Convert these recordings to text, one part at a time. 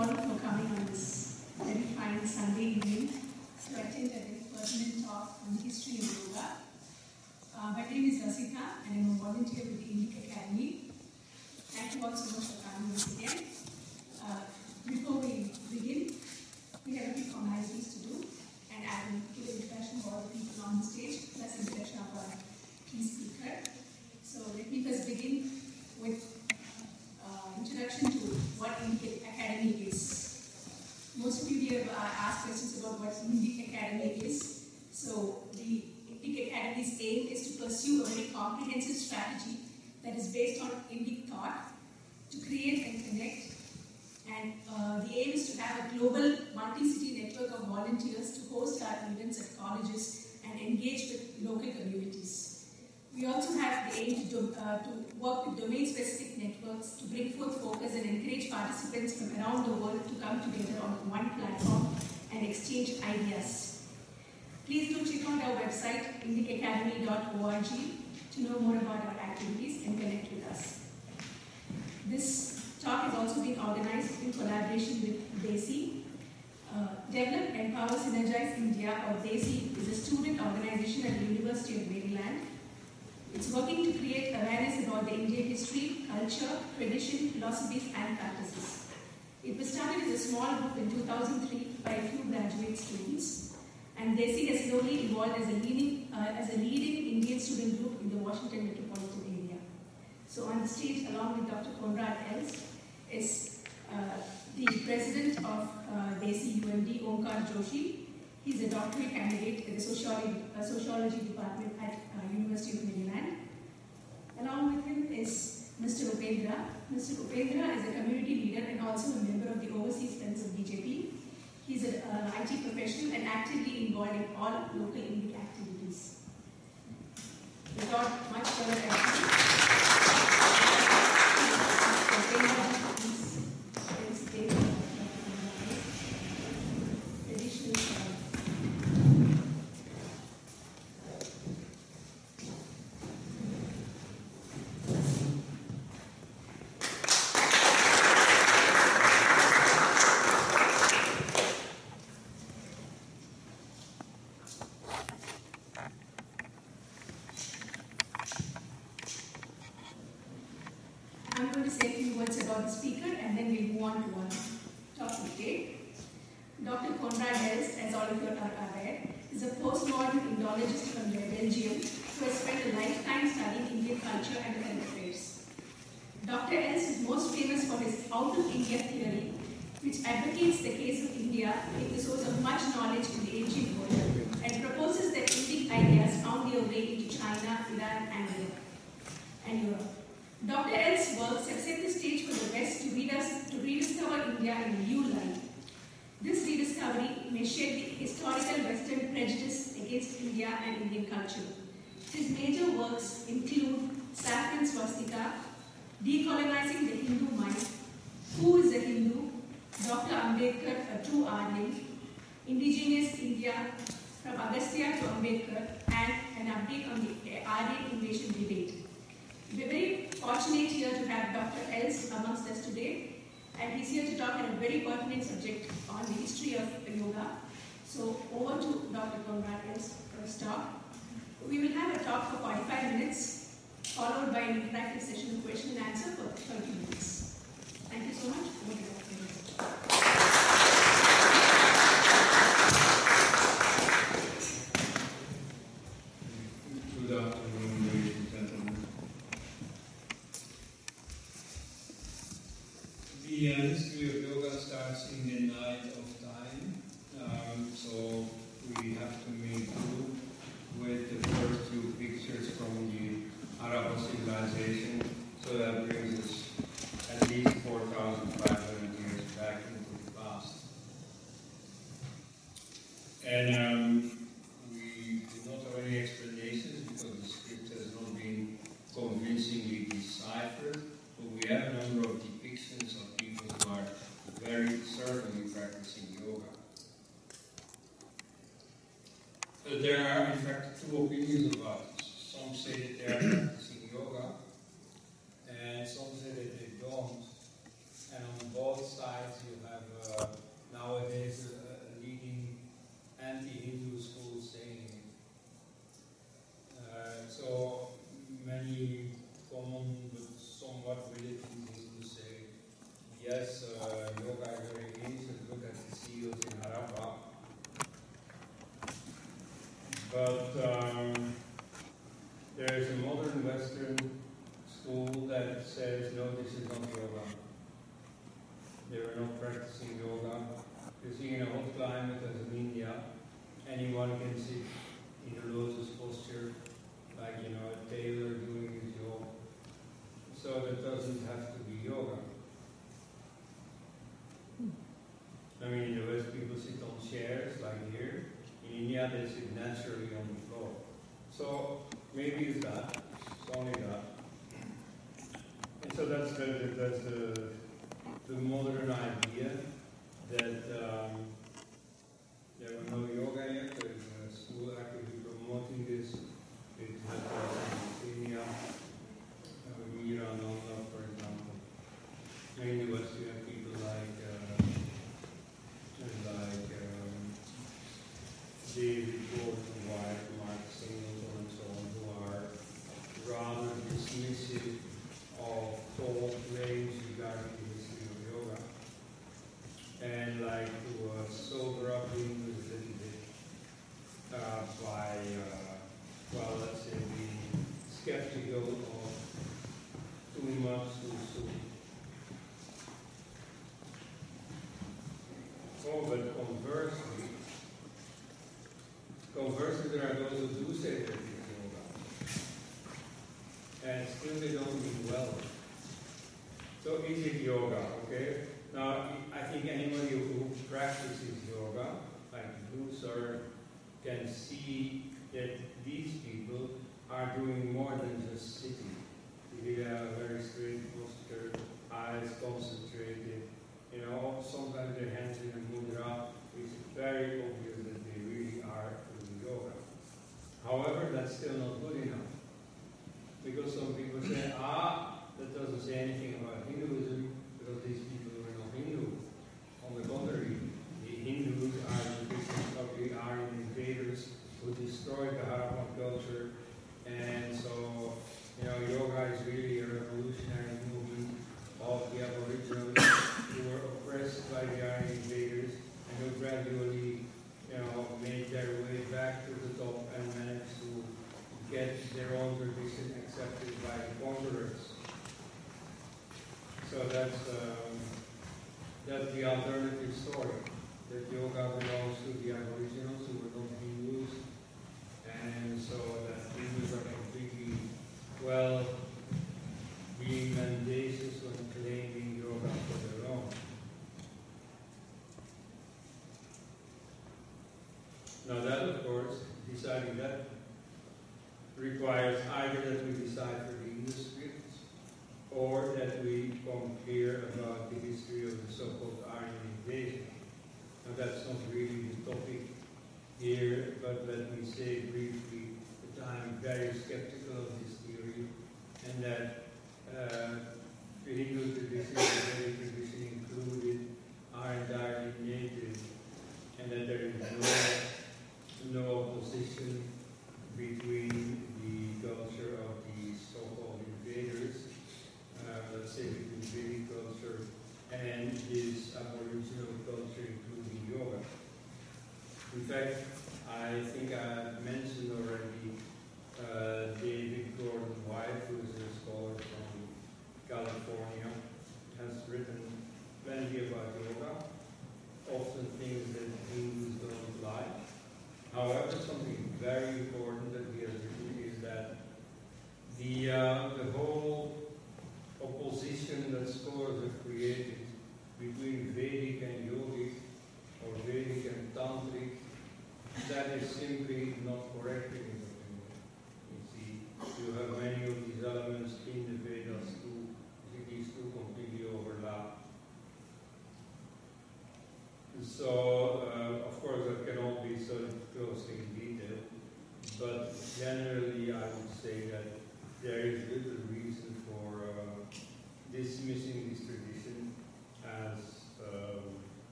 all for coming on this very fine Sunday evening to attend a very pertinent talk on the history of yoga. Uh, my name is Rasita and I'm a volunteer with the Indic Academy. Thank you all so much for coming once again. Uh, before we begin, we have a few formalities to do and I will give an introduction of all the people on the stage plus introduction of our key speaker. So let me first begin with uh, introduction to what Indic Academy is. Most of you here have uh, asked questions about what Indic Academy is. So the Indic Academy's aim is to pursue a very comprehensive strategy that is based on Indic thought to create and connect. And uh, the aim is to have a global multi-city network of volunteers to host our events at colleges and engage with local communities. We also have the aim to, do, uh, to work with domain-specific networks to bring forth focus and encourage participants from around the world to come together on one platform and exchange ideas. Please do check out our website, indicacademy.org, to know more about our activities and connect with us. This talk is also being organized in collaboration with DESI. Uh, Develop, Empower, Synergize India, or DESI, is a student organization at the University of Maryland it's working to create awareness about the Indian history, culture, tradition, philosophies, and practices. It was started as a small group in 2003 by a few graduate students, and DESI has slowly evolved as a leading, uh, as a leading Indian student group in the Washington metropolitan area. So on the stage, along with Dr. Koenraad Elst, is uh, the president of uh, DESI UMD, Omkar Joshi. He's a doctoral candidate in the sociology, uh, sociology department at University of Maryland. Along with him is Mr. Upendra. Mr. Upendra is a community leader and also a member of the Overseas Friends of BJP. He's an uh, IT professional and actively involved in all local Indic activities. Without much further ado, Upendra, please share his statement. Additional slide. I'm going to say a few words about the speaker and then we'll move on to our Dr. Koenraad Elst, as all of you are aware, is a postmodern Indologist from Belgium who has spent a lifetime studying Indian culture and current affairs. Dr. Elst is most famous for his out of India theory, which advocates the case of India being the source of much knowledge in the ancient world and proposes that Indic ideas found their way into China, Iran, and Europe. And Europe. Dr. Elst' works have set the stage for the West to, read to rediscover India in a new light. This rediscovery may shed the historical Western prejudice against India and Indian culture. His major works include Saffron Swastika, Decolonizing the Hindu Mind, Who is a Hindu, Dr. Ambedkar, A True Aryan, Indigenous India, from Agastya to Ambedkar, and an update on the Aryan invasion debate. We're very fortunate here to have Dr. Elst amongst us today, and he's here to talk on a very pertinent subject on the history of yoga. So over to Dr. Koenraad for talk. We will have a talk for 45 minutes, followed by an interactive session of question and answer for 30 minutes. Thank you so much. But um, there is a modern Western school that says, no, this is not yoga. They are not practicing yoga. You see, in a hot climate as in India, anyone can sit in a lotus posture, like, you know, a tailor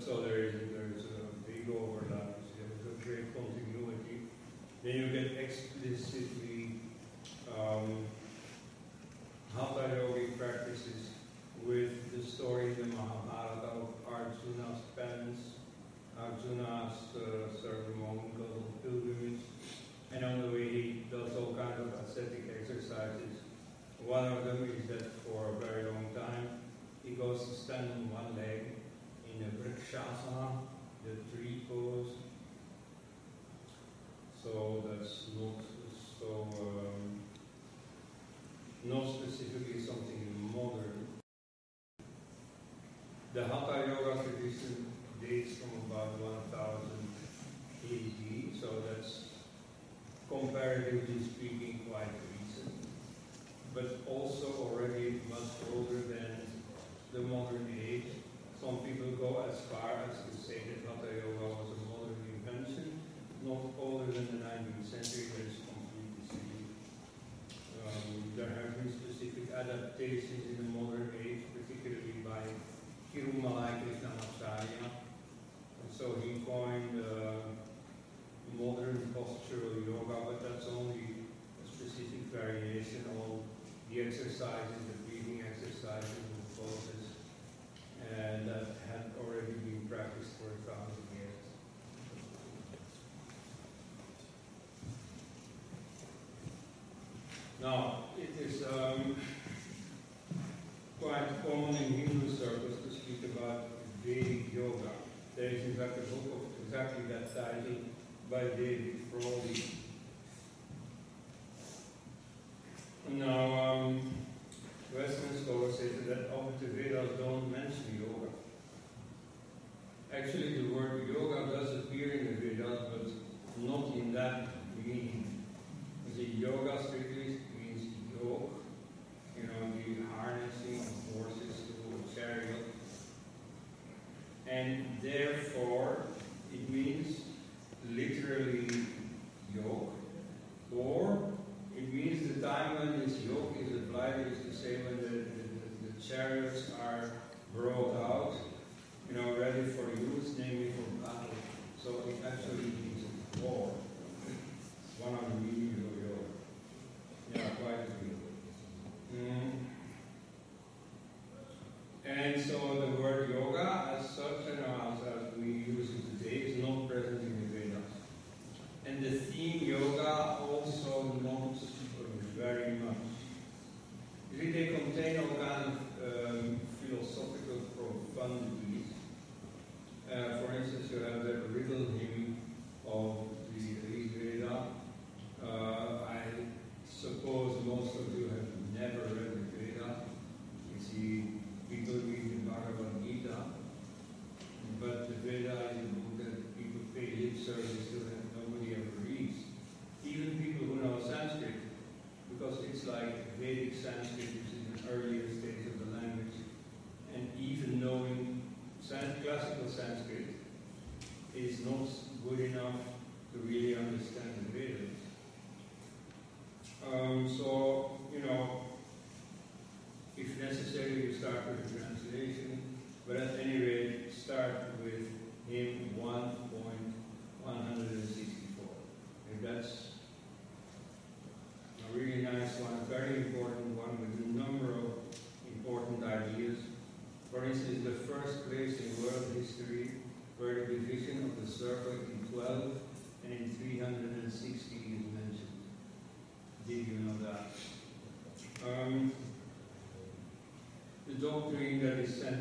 so there is. baptizing by David Brody. Now, um, Western scholars say that often the Vedas don't mention yoga. Actually, the word yoga does appear in the Vedas, but not in that meaning. The yoga strictly that is sent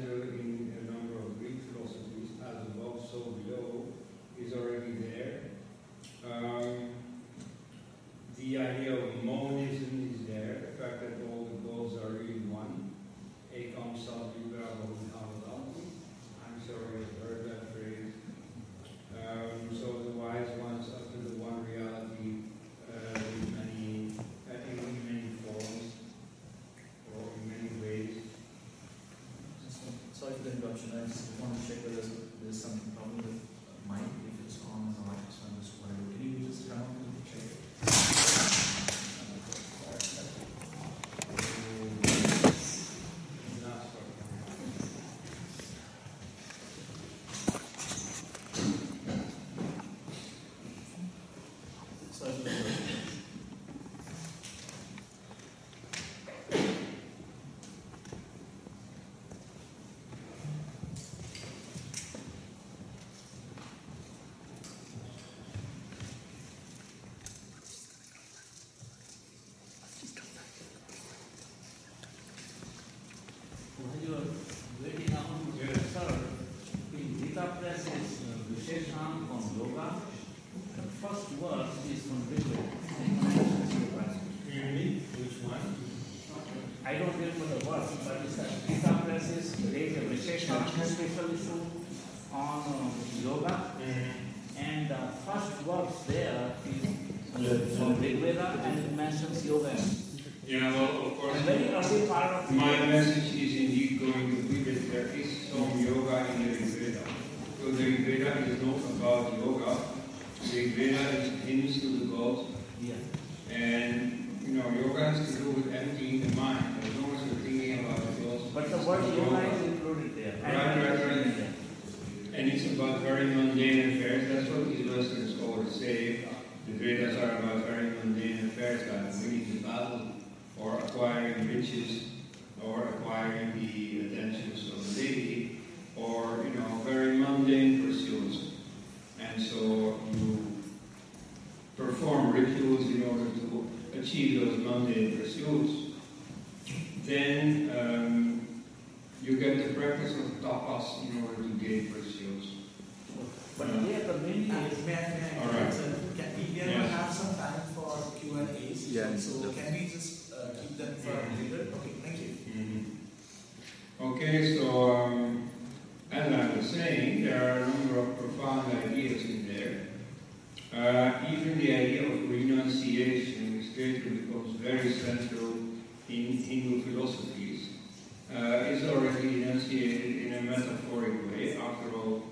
going. After all,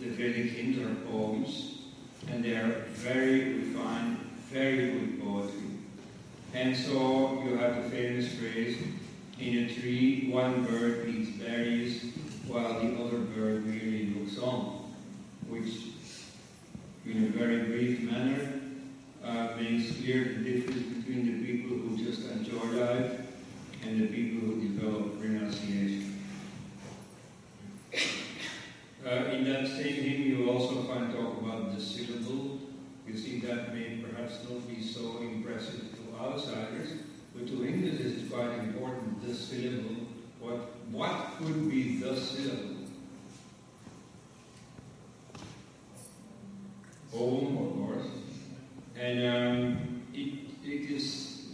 the Vedic Hindu poems, and they are very refined, very good poetry. And so you have the famous phrase, in a tree, one bird eats berries while the other bird merely looks on, which, in a very brief manner, uh, makes clear the difference between the people who just enjoy life and the people who develop renunciation. You see, that may perhaps not be so impressive to outsiders, but to English it's quite important, the syllable. What, what could be the syllable? Home, of course. And um, it, it is,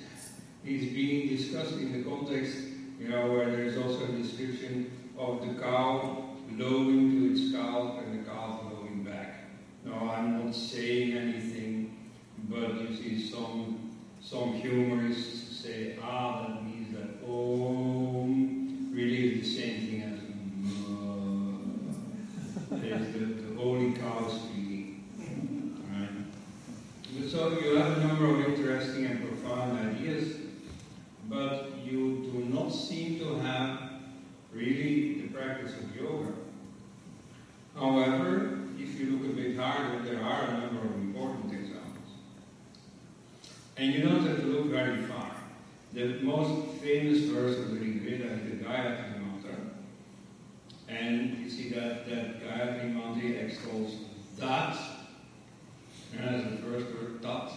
is being discussed in the context, you know, where there is also a description of the cow lowing to its cow no, I'm not saying anything, but you see, some, some humorists say, ah, that means that Om really is the same thing as There's the, the holy cow speaking. Right? So you have a number of interesting and profound ideas, but you do not seem to have really the practice of yoga. However, regard that there are a number of important examples. And you don't have to look very far. The most famous verse of the Rig Veda is the Gayatri Mantra. And you see that, that Gayatri Mantra extols that, that is the first word, that.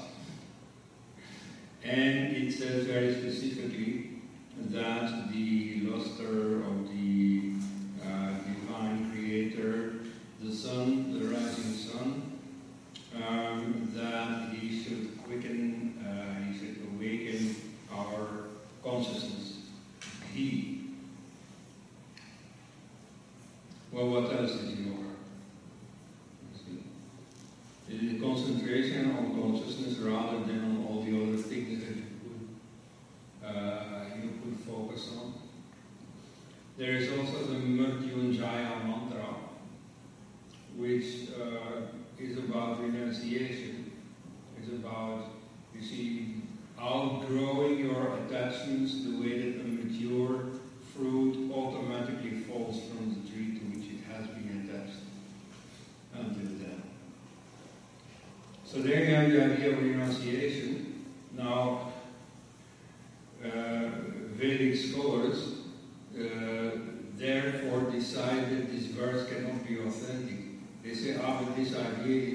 And it says very specifically that the luster of the uh, divine creator, the sun, the rising um, that he should quicken, uh, he should awaken our consciousness. He. Well, what else is you are? It is concentration on consciousness rather than on all the other things that you could, uh, you could focus on. There is also the Mrityunjaya mantra, which uh, is about renunciation, is about, you see, outgrowing your attachments the way that a mature fruit automatically falls from the tree to which it has been attached until then. So there you have the idea of renunciation. these are you.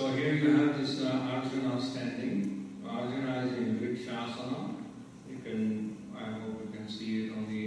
So here you have this uh, Arjuna standing. Arjuna is in Vrikshasana. You can, I hope you can see it on the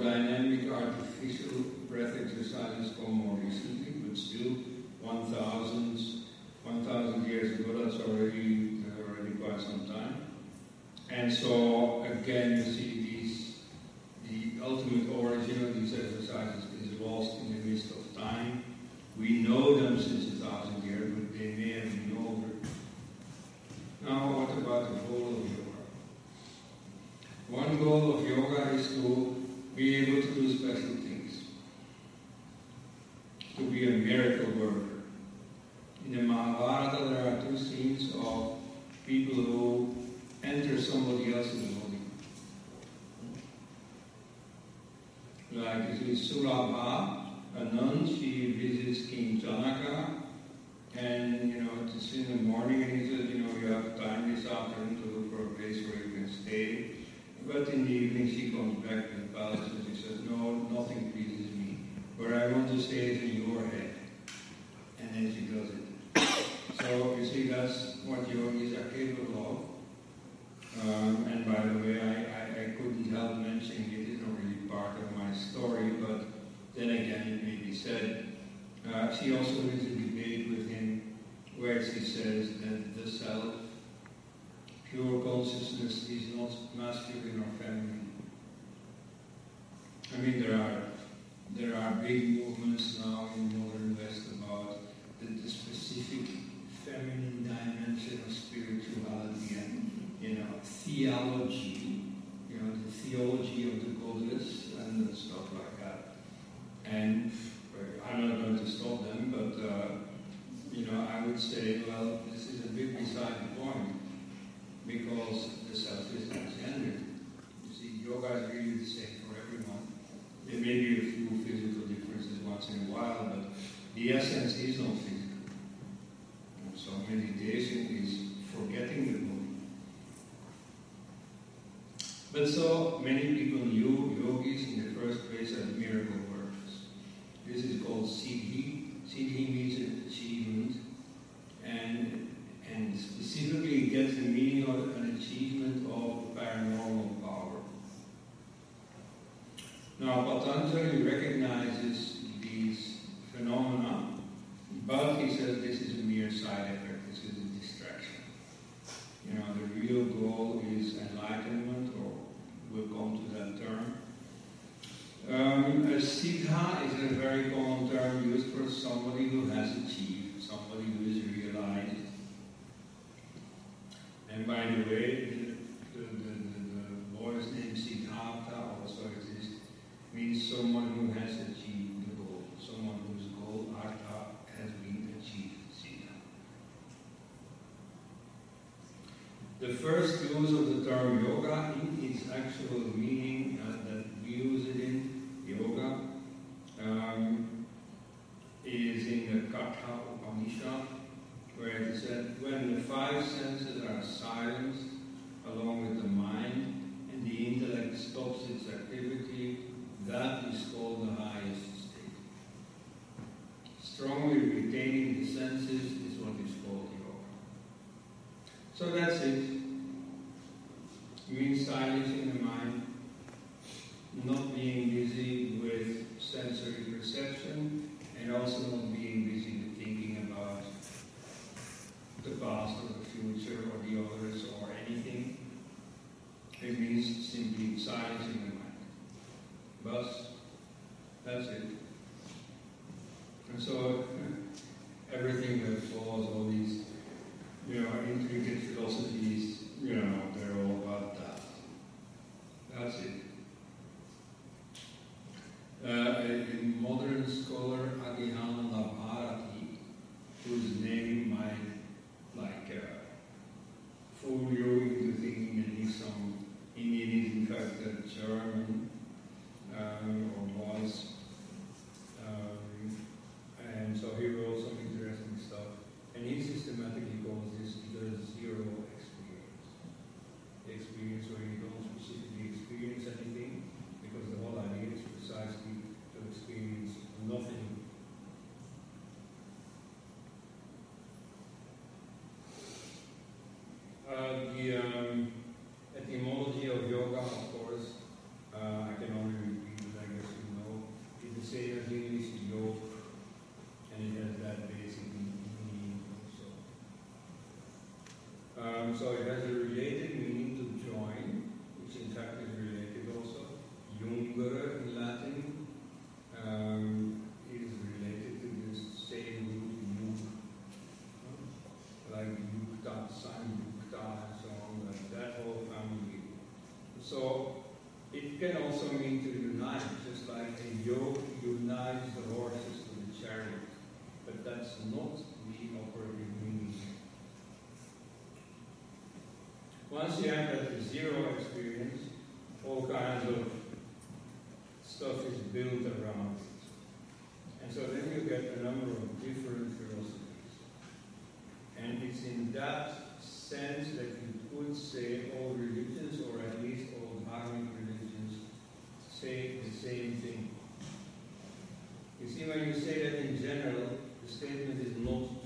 More first use of the term yoga once you have that zero experience, all kinds of stuff is built around it. And so then you get a number of different philosophies. And it's in that sense that you could say all religions, or at least all Dharmic religions, say the same thing. You see, when you say that in general, the statement is not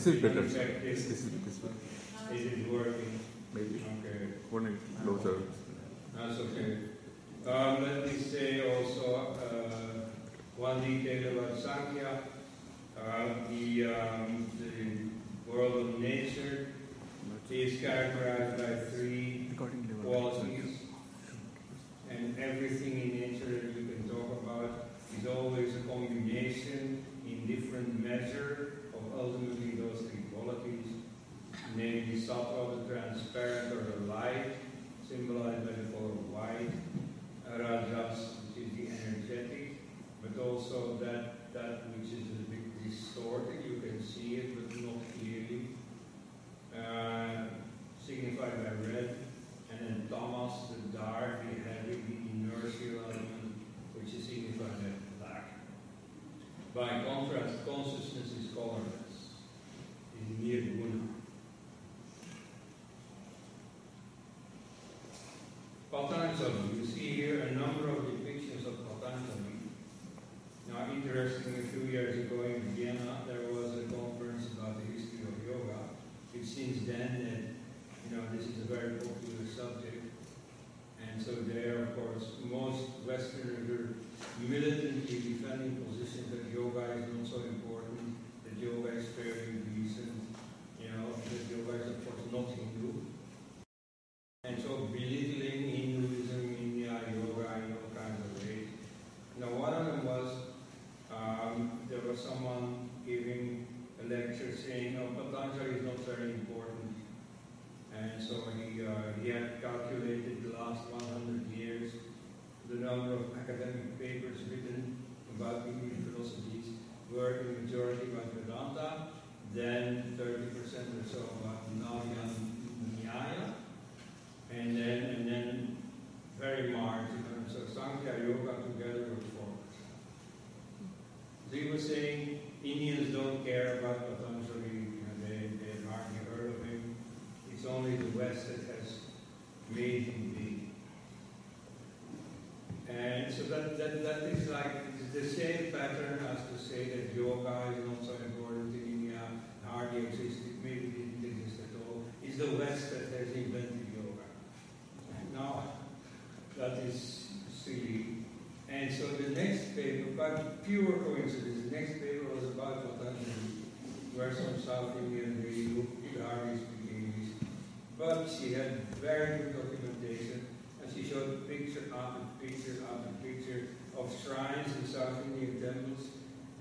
This is better. This is, this is better. So Sankhya Yoga together were four So he was saying Indians don't care about Patanjali, know, they, they hardly heard of him. It's only the West that has made him big. And so that, that, that is like the same pattern as to say that yoga is not so important in India, hardly existed, maybe didn't exist at all. It's the West that has invented yoga. Now, that is silly. And so the paper, by pure coincidence, the next paper was about Patanjali, where some South Indian lady who could hardly speak. But she had very good documentation, and she showed picture after picture after picture of shrines in South Indian temples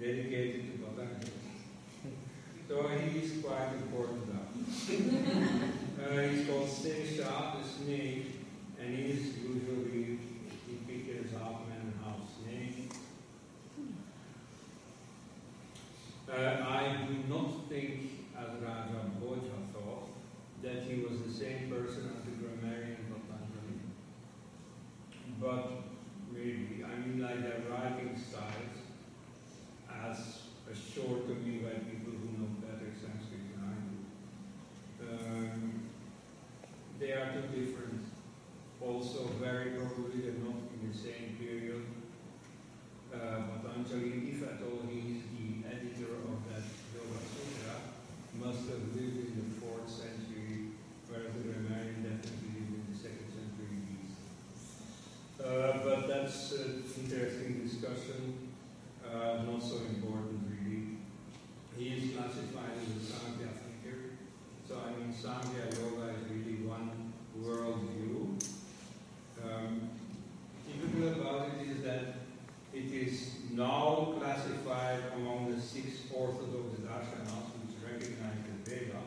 dedicated to Patanjali. So he is quite important now. uh, he's called Sesha, the snake, and he is usually depicted as half man and half snake. Uh, I do not think, as Raja Bhoja thought, that he was the same person as the grammarian Patanjali. But maybe, I mean, like their writing styles, as assured to me by people who know better Sanskrit than I do. Um, they are two different. Also, very probably they're not in the same period. Uh, Patanjali, if at all, he is the editor of that Yoga Sutra, must have lived in the fourth century, whereas the grammarian definitely lived in the second century BC. Uh, but that's an interesting discussion, uh, not so important really. He is classified as a Sankhya thinker. So I mean, Sankhya Yoga is really one world view. Um, typical about it is that it is now classified among the six orthodox darshanas which recognize the Veda.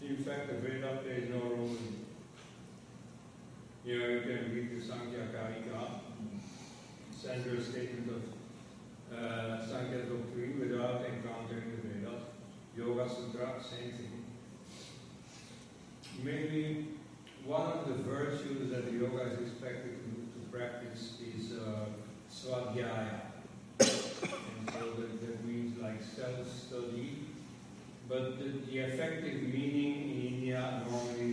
In fact, the Veda plays no role in you know, you can read the Sankhya Karika, central statement of uh, Sankhya doctrine without encountering the Vedas. Yoga Sutra, same thing. Maybe one of the virtues that the yoga is expected to, to practice is uh, swadhyaya. and so that, that means like self-study. But the, the effective meaning in India normally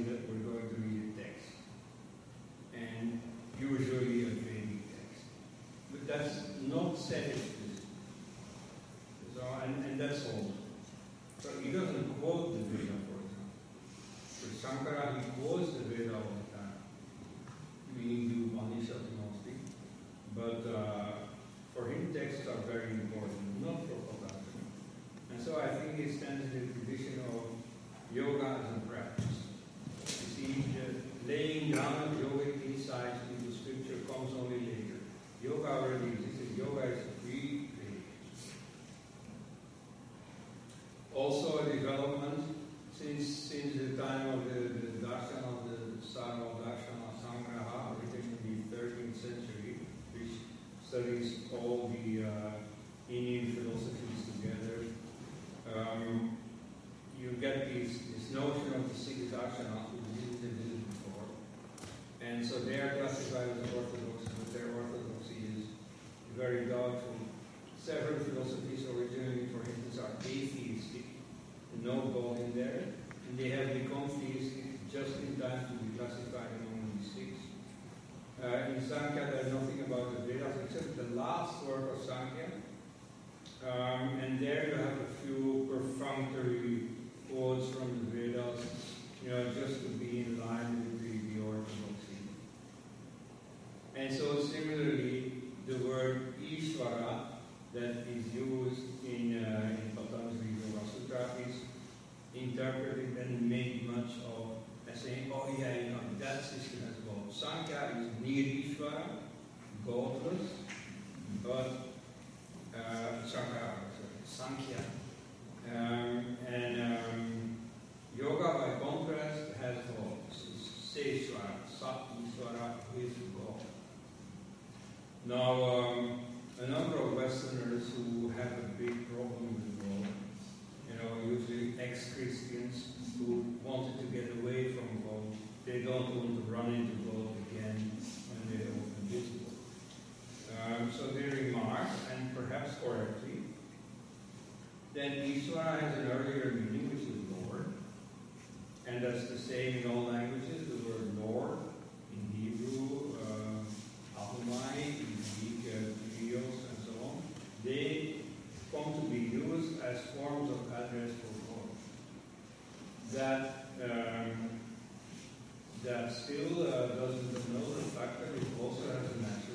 that still uh, doesn't know the fact that it also has a national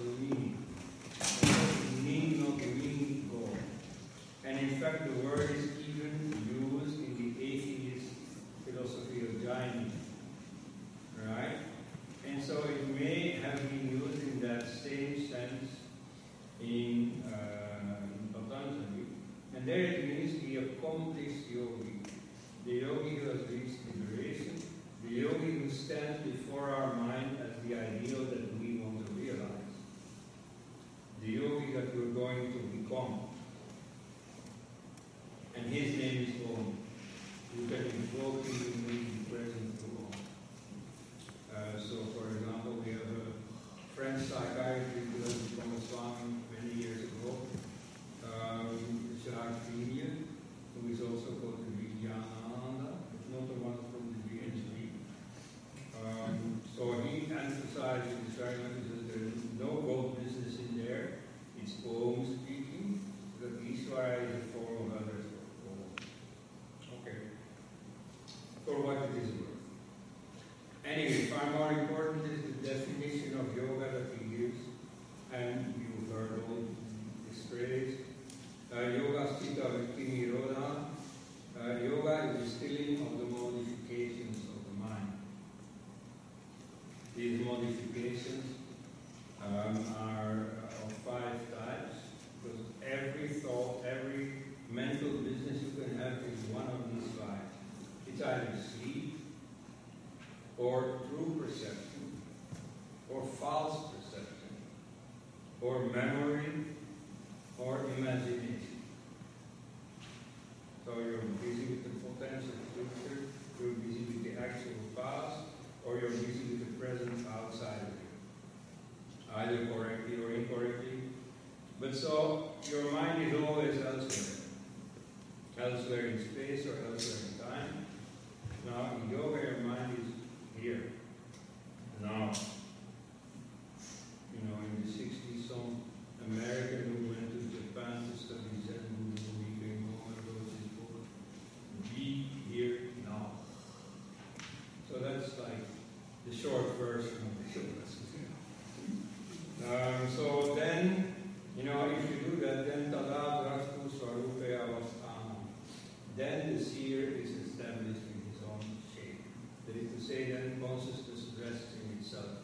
consciousness resting itself.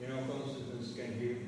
You know, consciousness can hear.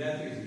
Is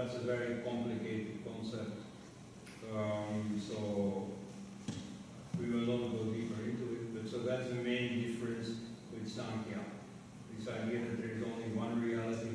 that's a very complicated concept. Um, so we will not go deeper into it, but so that's the main difference with Sankhya. This idea that there is only one reality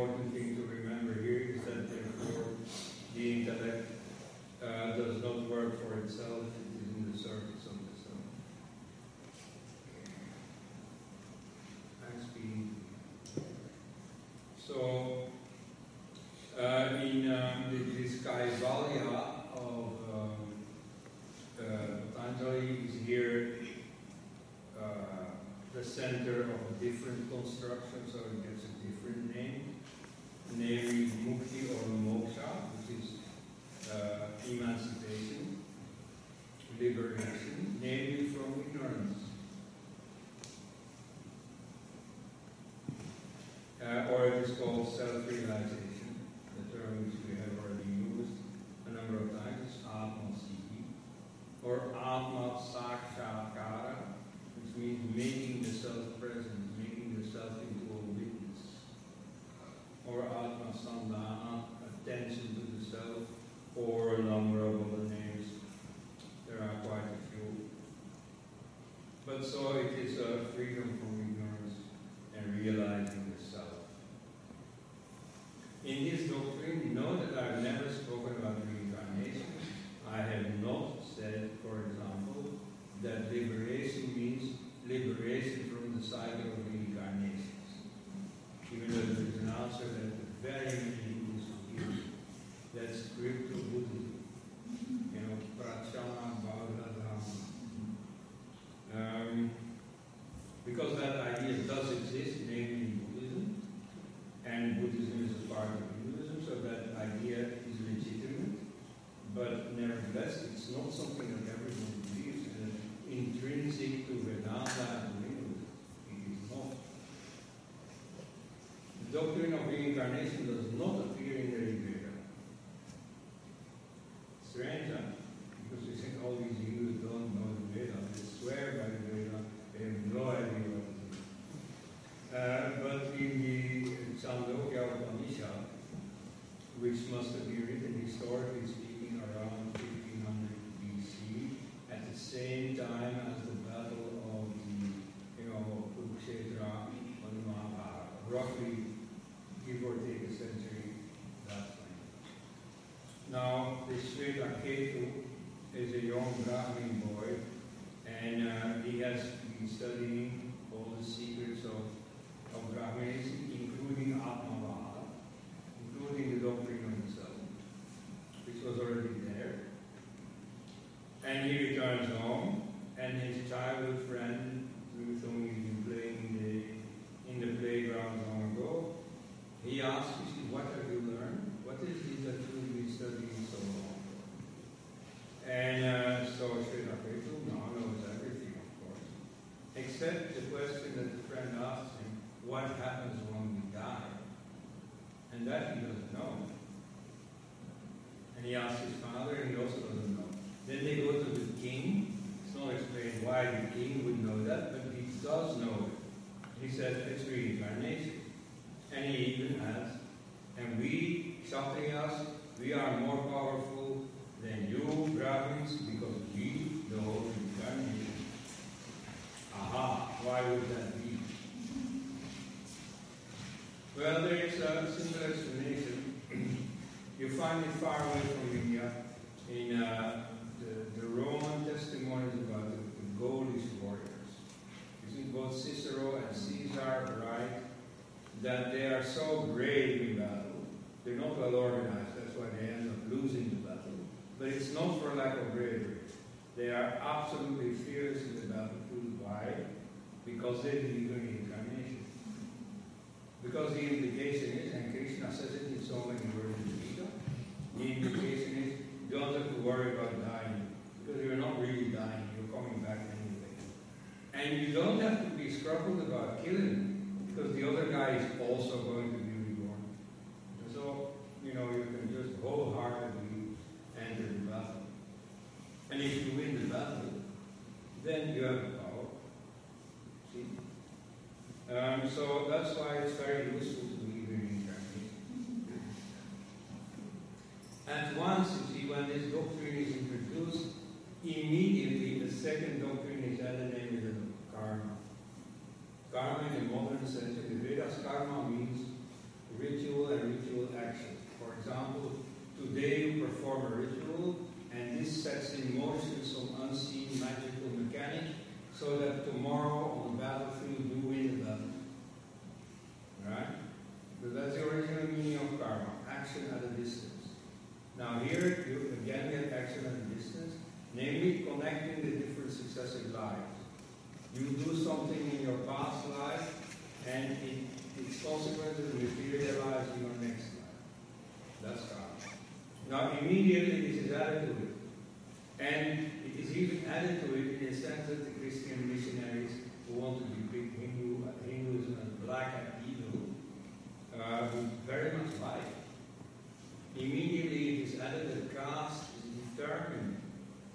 important Sam Barnard, Denson to the self, or a number of other names. There are quite a few. But so it is a freedom from doctrine of reincarnation does not appear in the Rig Veda. Strange, huh? Because you think all these Hindus don't know the Veda. They swear by the Veda. They have no idea what it is. Uh, but in the Chandogya Upanishad, which must have been written historically speaking around 1500 BC, at the same time as the battle of the, you know, Kurukshetra and the Mahabharata, roughly give or take a century that time. Now, this Shweta Ketu is a young Brahmin boy, and uh, he has been studying all the secrets of, of Brahmanism, including Atmavada, including the doctrine of the self, which was already there. And he returns home, and his childhood friend, with whom he's been playing in the, in the playground long ago, he asks, you see, what have you learned? What is it that you've been studying so long? And uh, so Shweta Ketu now knows everything, of course, except the question that the friend asks him, what happens when we die? And that he doesn't know. And he asks his father, and he also doesn't know. Then they go to the king. It's not explained why the king would know that, but he does know it. He says it's reincarnation. And he even adds, and we, Kshatriyas, we are more powerful than you, Brahmins, because we know reincarnation. Aha, why would that be? Well, there is a simple explanation. you find it far away from India in uh, the, the Roman testimonies about the, the Gaulish warriors. You see, both Cicero and Caesar write that they are so brave in battle. They're not well organized, that's why they end up losing the battle. But it's not for lack of bravery. They are absolutely fearless in the battlefield. Why? Because they believe in. Because the implication is, and Krishna says it in so many words in the Gita, the implication is you don't have to worry about dying. Because you're not really dying, you're coming back anyway. And you don't have to be scrupulous about killing, because the other guy is also going to be reborn. So, you know, you can just wholeheartedly enter the battle. And if you win the battle, then you have? Um, so that's why it's very useful to be believe in reincarnation. At once, you see, when this doctrine is introduced, immediately the second doctrine is added, namely the karma. Karma in the modern sense, of the Vedas, karma means ritual and ritual action. For example, today you perform a ritual, and this sets in motion some unseen magical mechanic so that tomorrow on the battlefield you win the battle. Right? But that's the original meaning of karma, action at a distance. Now here, you again get action at a distance, namely connecting the different successive lives. You do something in your past life, and it, its consequences materialize in your next life. That's karma. Now immediately this is added to it. And is even added to it in the sense that the Christian missionaries who wanted to depict Hindu, Hinduism as black and evil uh, very much like. Immediately it is added that caste is determined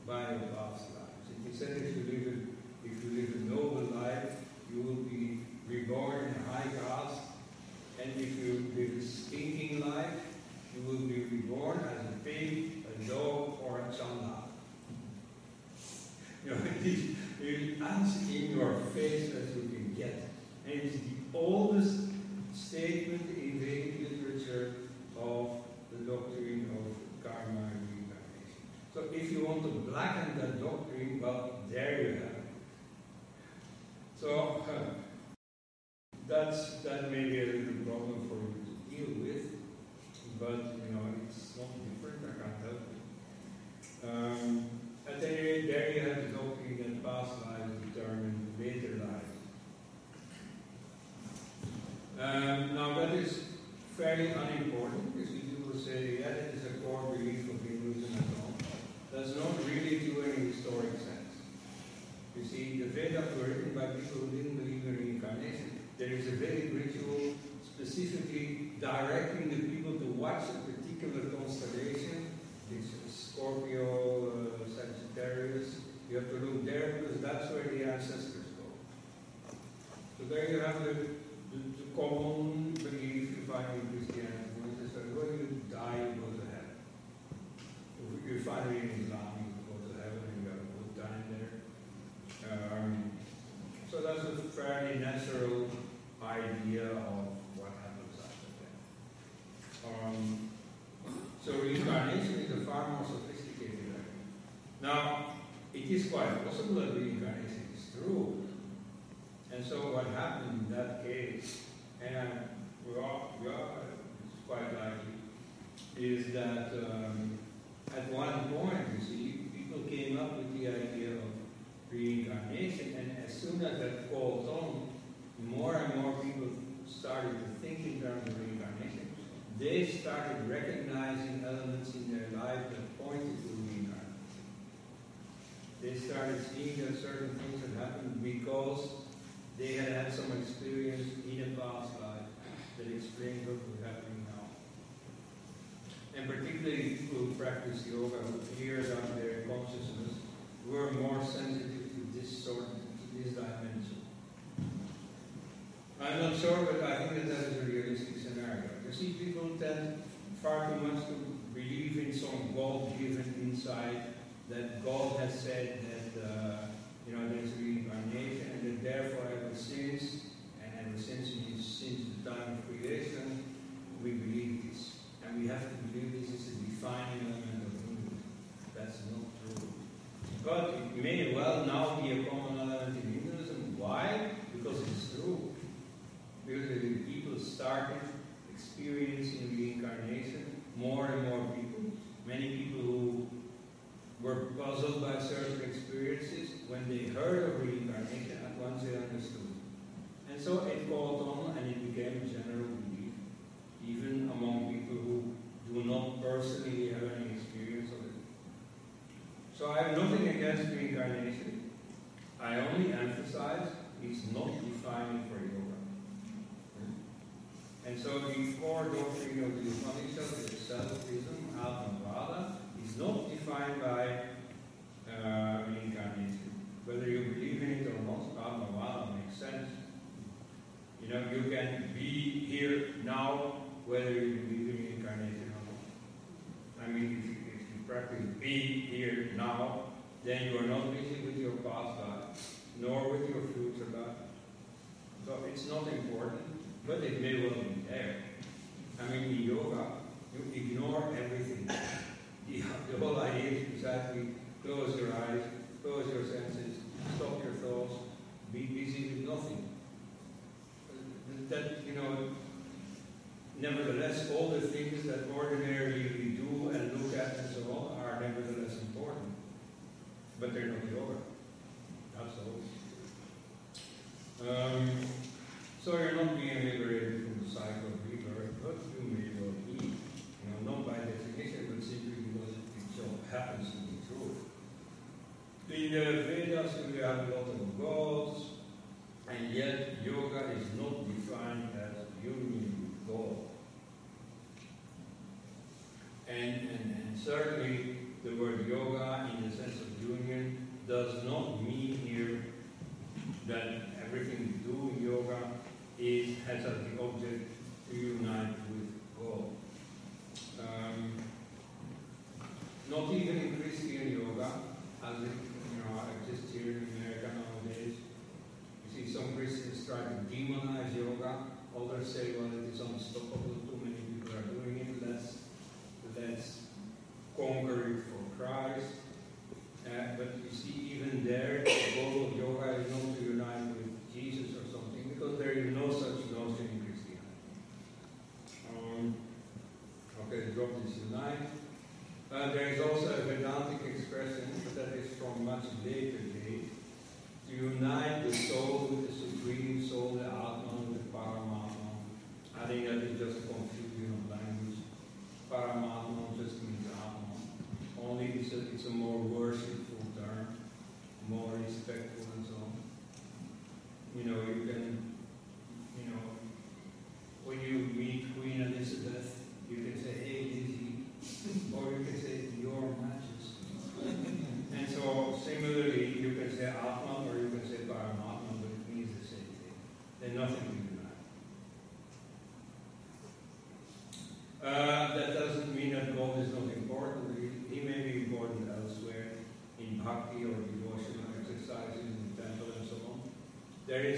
by your past lives. It is said if you live a, if you live a noble life, you will be reborn in a high caste, and if you live a stinking life, you will be reborn as a pig, a dog, or a chandala. You know, it is, it is as in your face as you can get. And it is the oldest statement in Vedic literature of the doctrine of karma and reincarnation. So if you want to blacken that doctrine, well, there you have it. So that's that may be a little problem for you to deal with, but you know it's not different. I can't help it. Um, Um, now that is fairly unimportant because people will say, yeah, that is a core belief of Hinduism and all. Does not really do any historic sense. You see, the Vedas were written by people who didn't believe in reincarnation. There is a Vedic ritual specifically directing the people to watch a particular constellation. It's Scorpio, uh, Sagittarius. You have to look there because that's where the ancestors go. So there you have the common belief you find in Christianity, is that when you die, you go to heaven. If You find it in Islam, you go to heaven and you have a good time there. Um, so that's a fairly natural idea of what happens after death. Um, so reincarnation is a far more sophisticated idea. Now, it is quite possible that reincarnation is true. And so what happened in that case, and we are, we it's quite likely, is that um, at one point, you see, people came up with the idea of reincarnation, and as soon as that caught on, more and more people started to think in terms of reincarnation. They started recognizing elements in their life that pointed to reincarnation. They started seeing that certain things had happened because they had had some experience in a past life that explained what was happening now. And particularly people who practice yoga, who cleared out their consciousness, were more sensitive to this sort, to this dimension. I'm not sure, but I think that that is a realistic scenario. You see, people tend far too much to believe in some God-given insight that God has said that uh, you know there's reincarnation, therefore ever since, and ever since since the time of creation, we believe this, and we have to believe this is a defining element of Hinduism. That's not true. But it may well now be a common element in Hinduism. Why? Because it's true. Because the people started experiencing reincarnation, more and more people. Many people who were puzzled by certain experiences, when they heard of reincarnation, they understood. And so it caught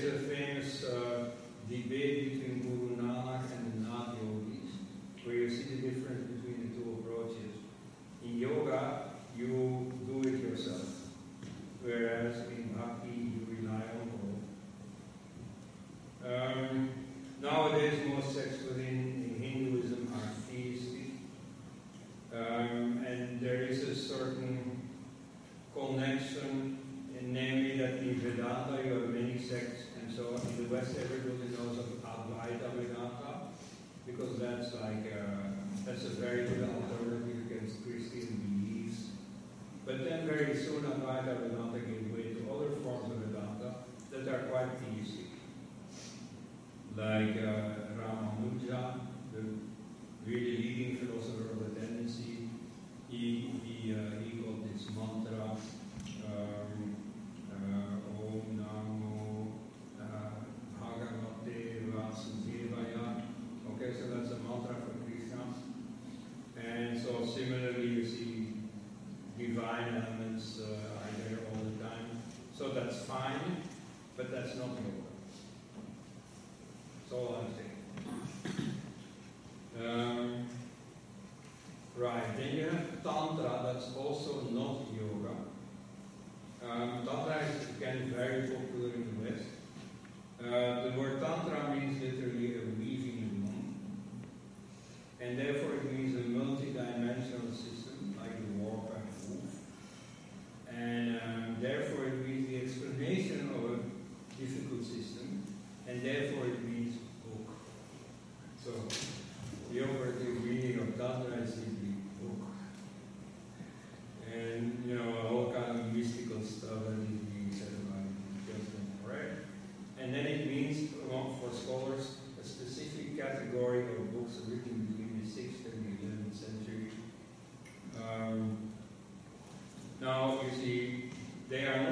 is they are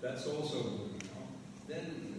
That's also moving out. Then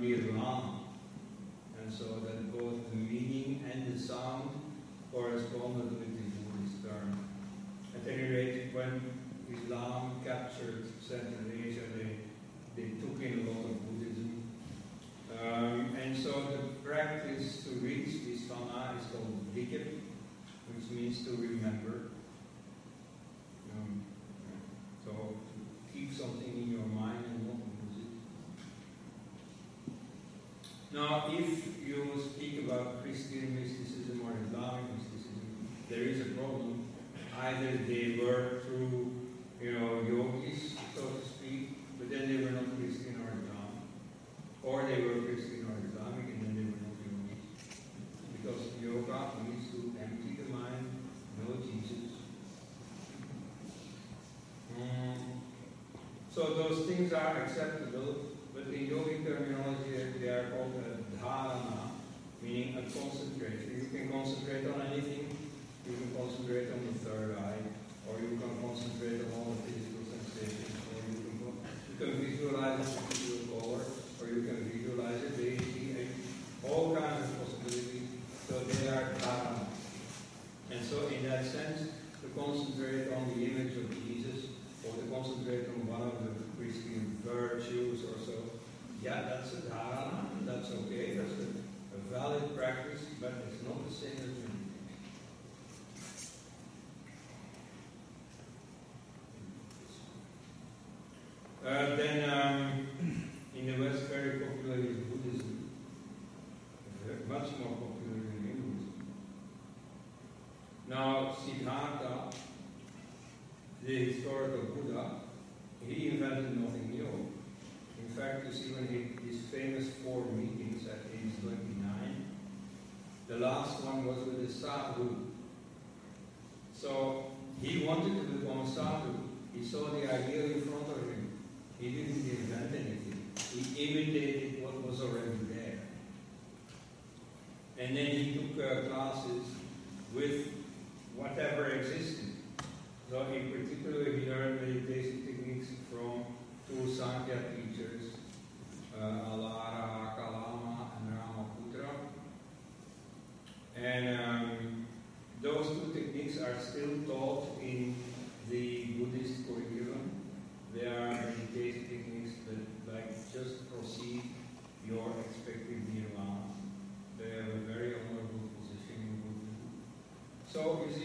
be wrong. And so that both the meaning and the sound corresponded with the Buddhist term. At any rate, when Islam captured Central Asia, they, they took in a lot of Buddhism. Um, and so the practice to reach this fana is called dhikr, which means to remember. miners, they were through you know, yogis, so to speak, but then they were not Christian or Islamic. Or they were Christian or Islamic and then they were not yogis. Because yoga means to empty the mind, No Jesus. Mm. So those things are accepted.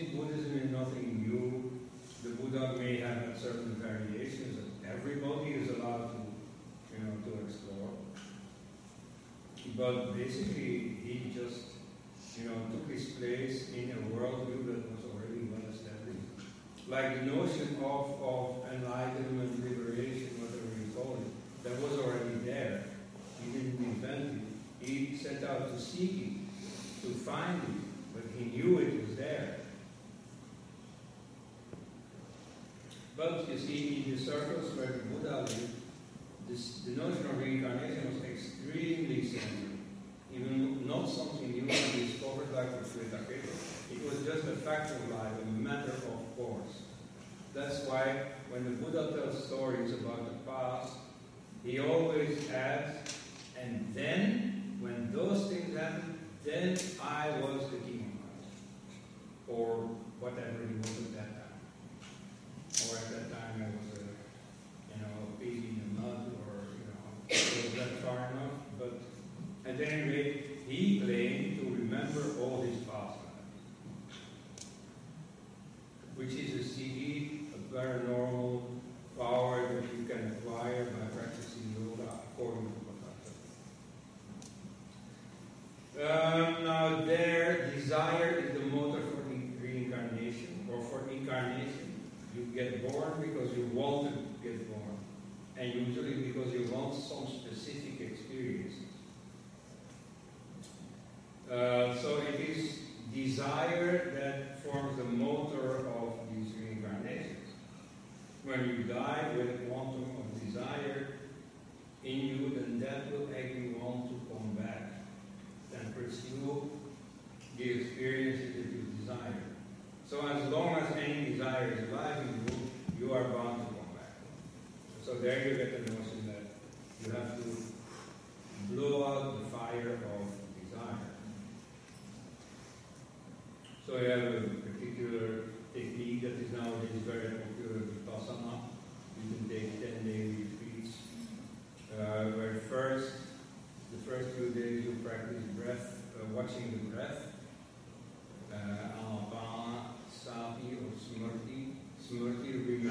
Buddhism is nothing new. The Buddha may have had certain variations, that everybody is allowed to, you know, to explore. But basically, circles where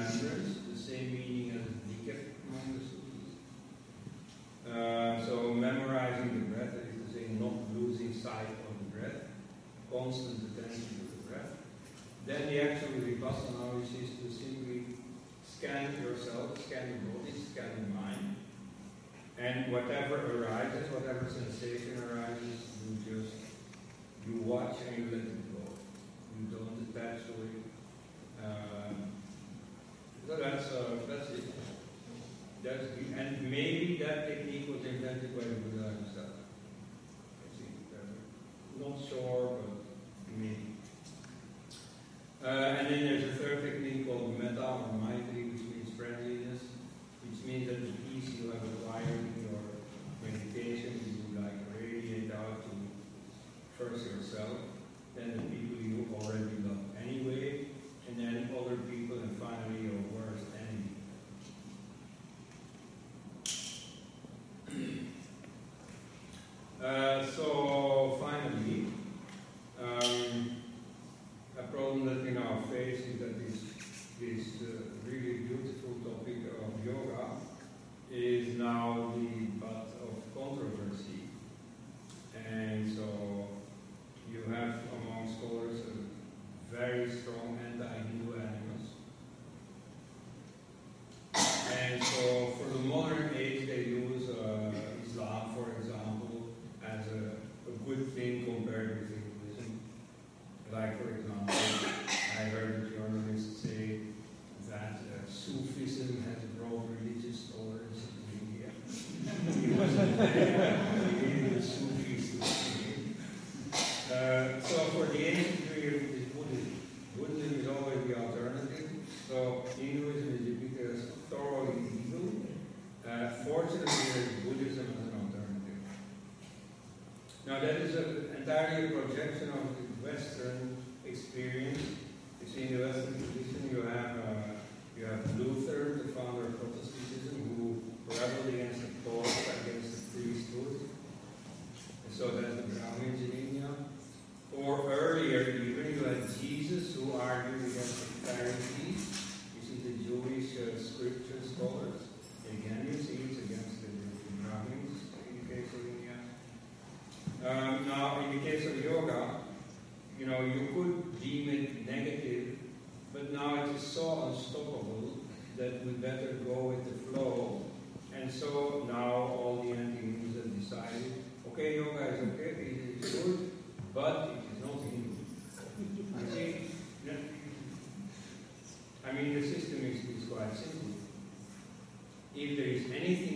members, the same meaning as the gift among the. Uh, so memorizing the breath, that is to say, not losing sight of the breath, constant attention to the breath. Then the actual vipassana, which is to simply scan yourself, scan your body, scan your mind, and whatever arises, whatever sensation arises, you just you watch and you let it go. You don't attach to it. Um, that's, uh, that's it. That's the, and maybe that technique was invented by Buddha himself. I see. not sure, but maybe. Uh, and then there's a third technique called metta or maitri, which means friendliness, which means that the peace you have acquired in your meditation, you like radiate out to first yourself, then the people you already love anyway, and then other people, and finally Uh, so that we better go with the flow. And so now all the anti-Hindus have decided, okay, yoga is okay, it is good, but it is not Hindu. You see? I mean, the system is, is quite simple. If there is anything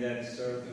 that serve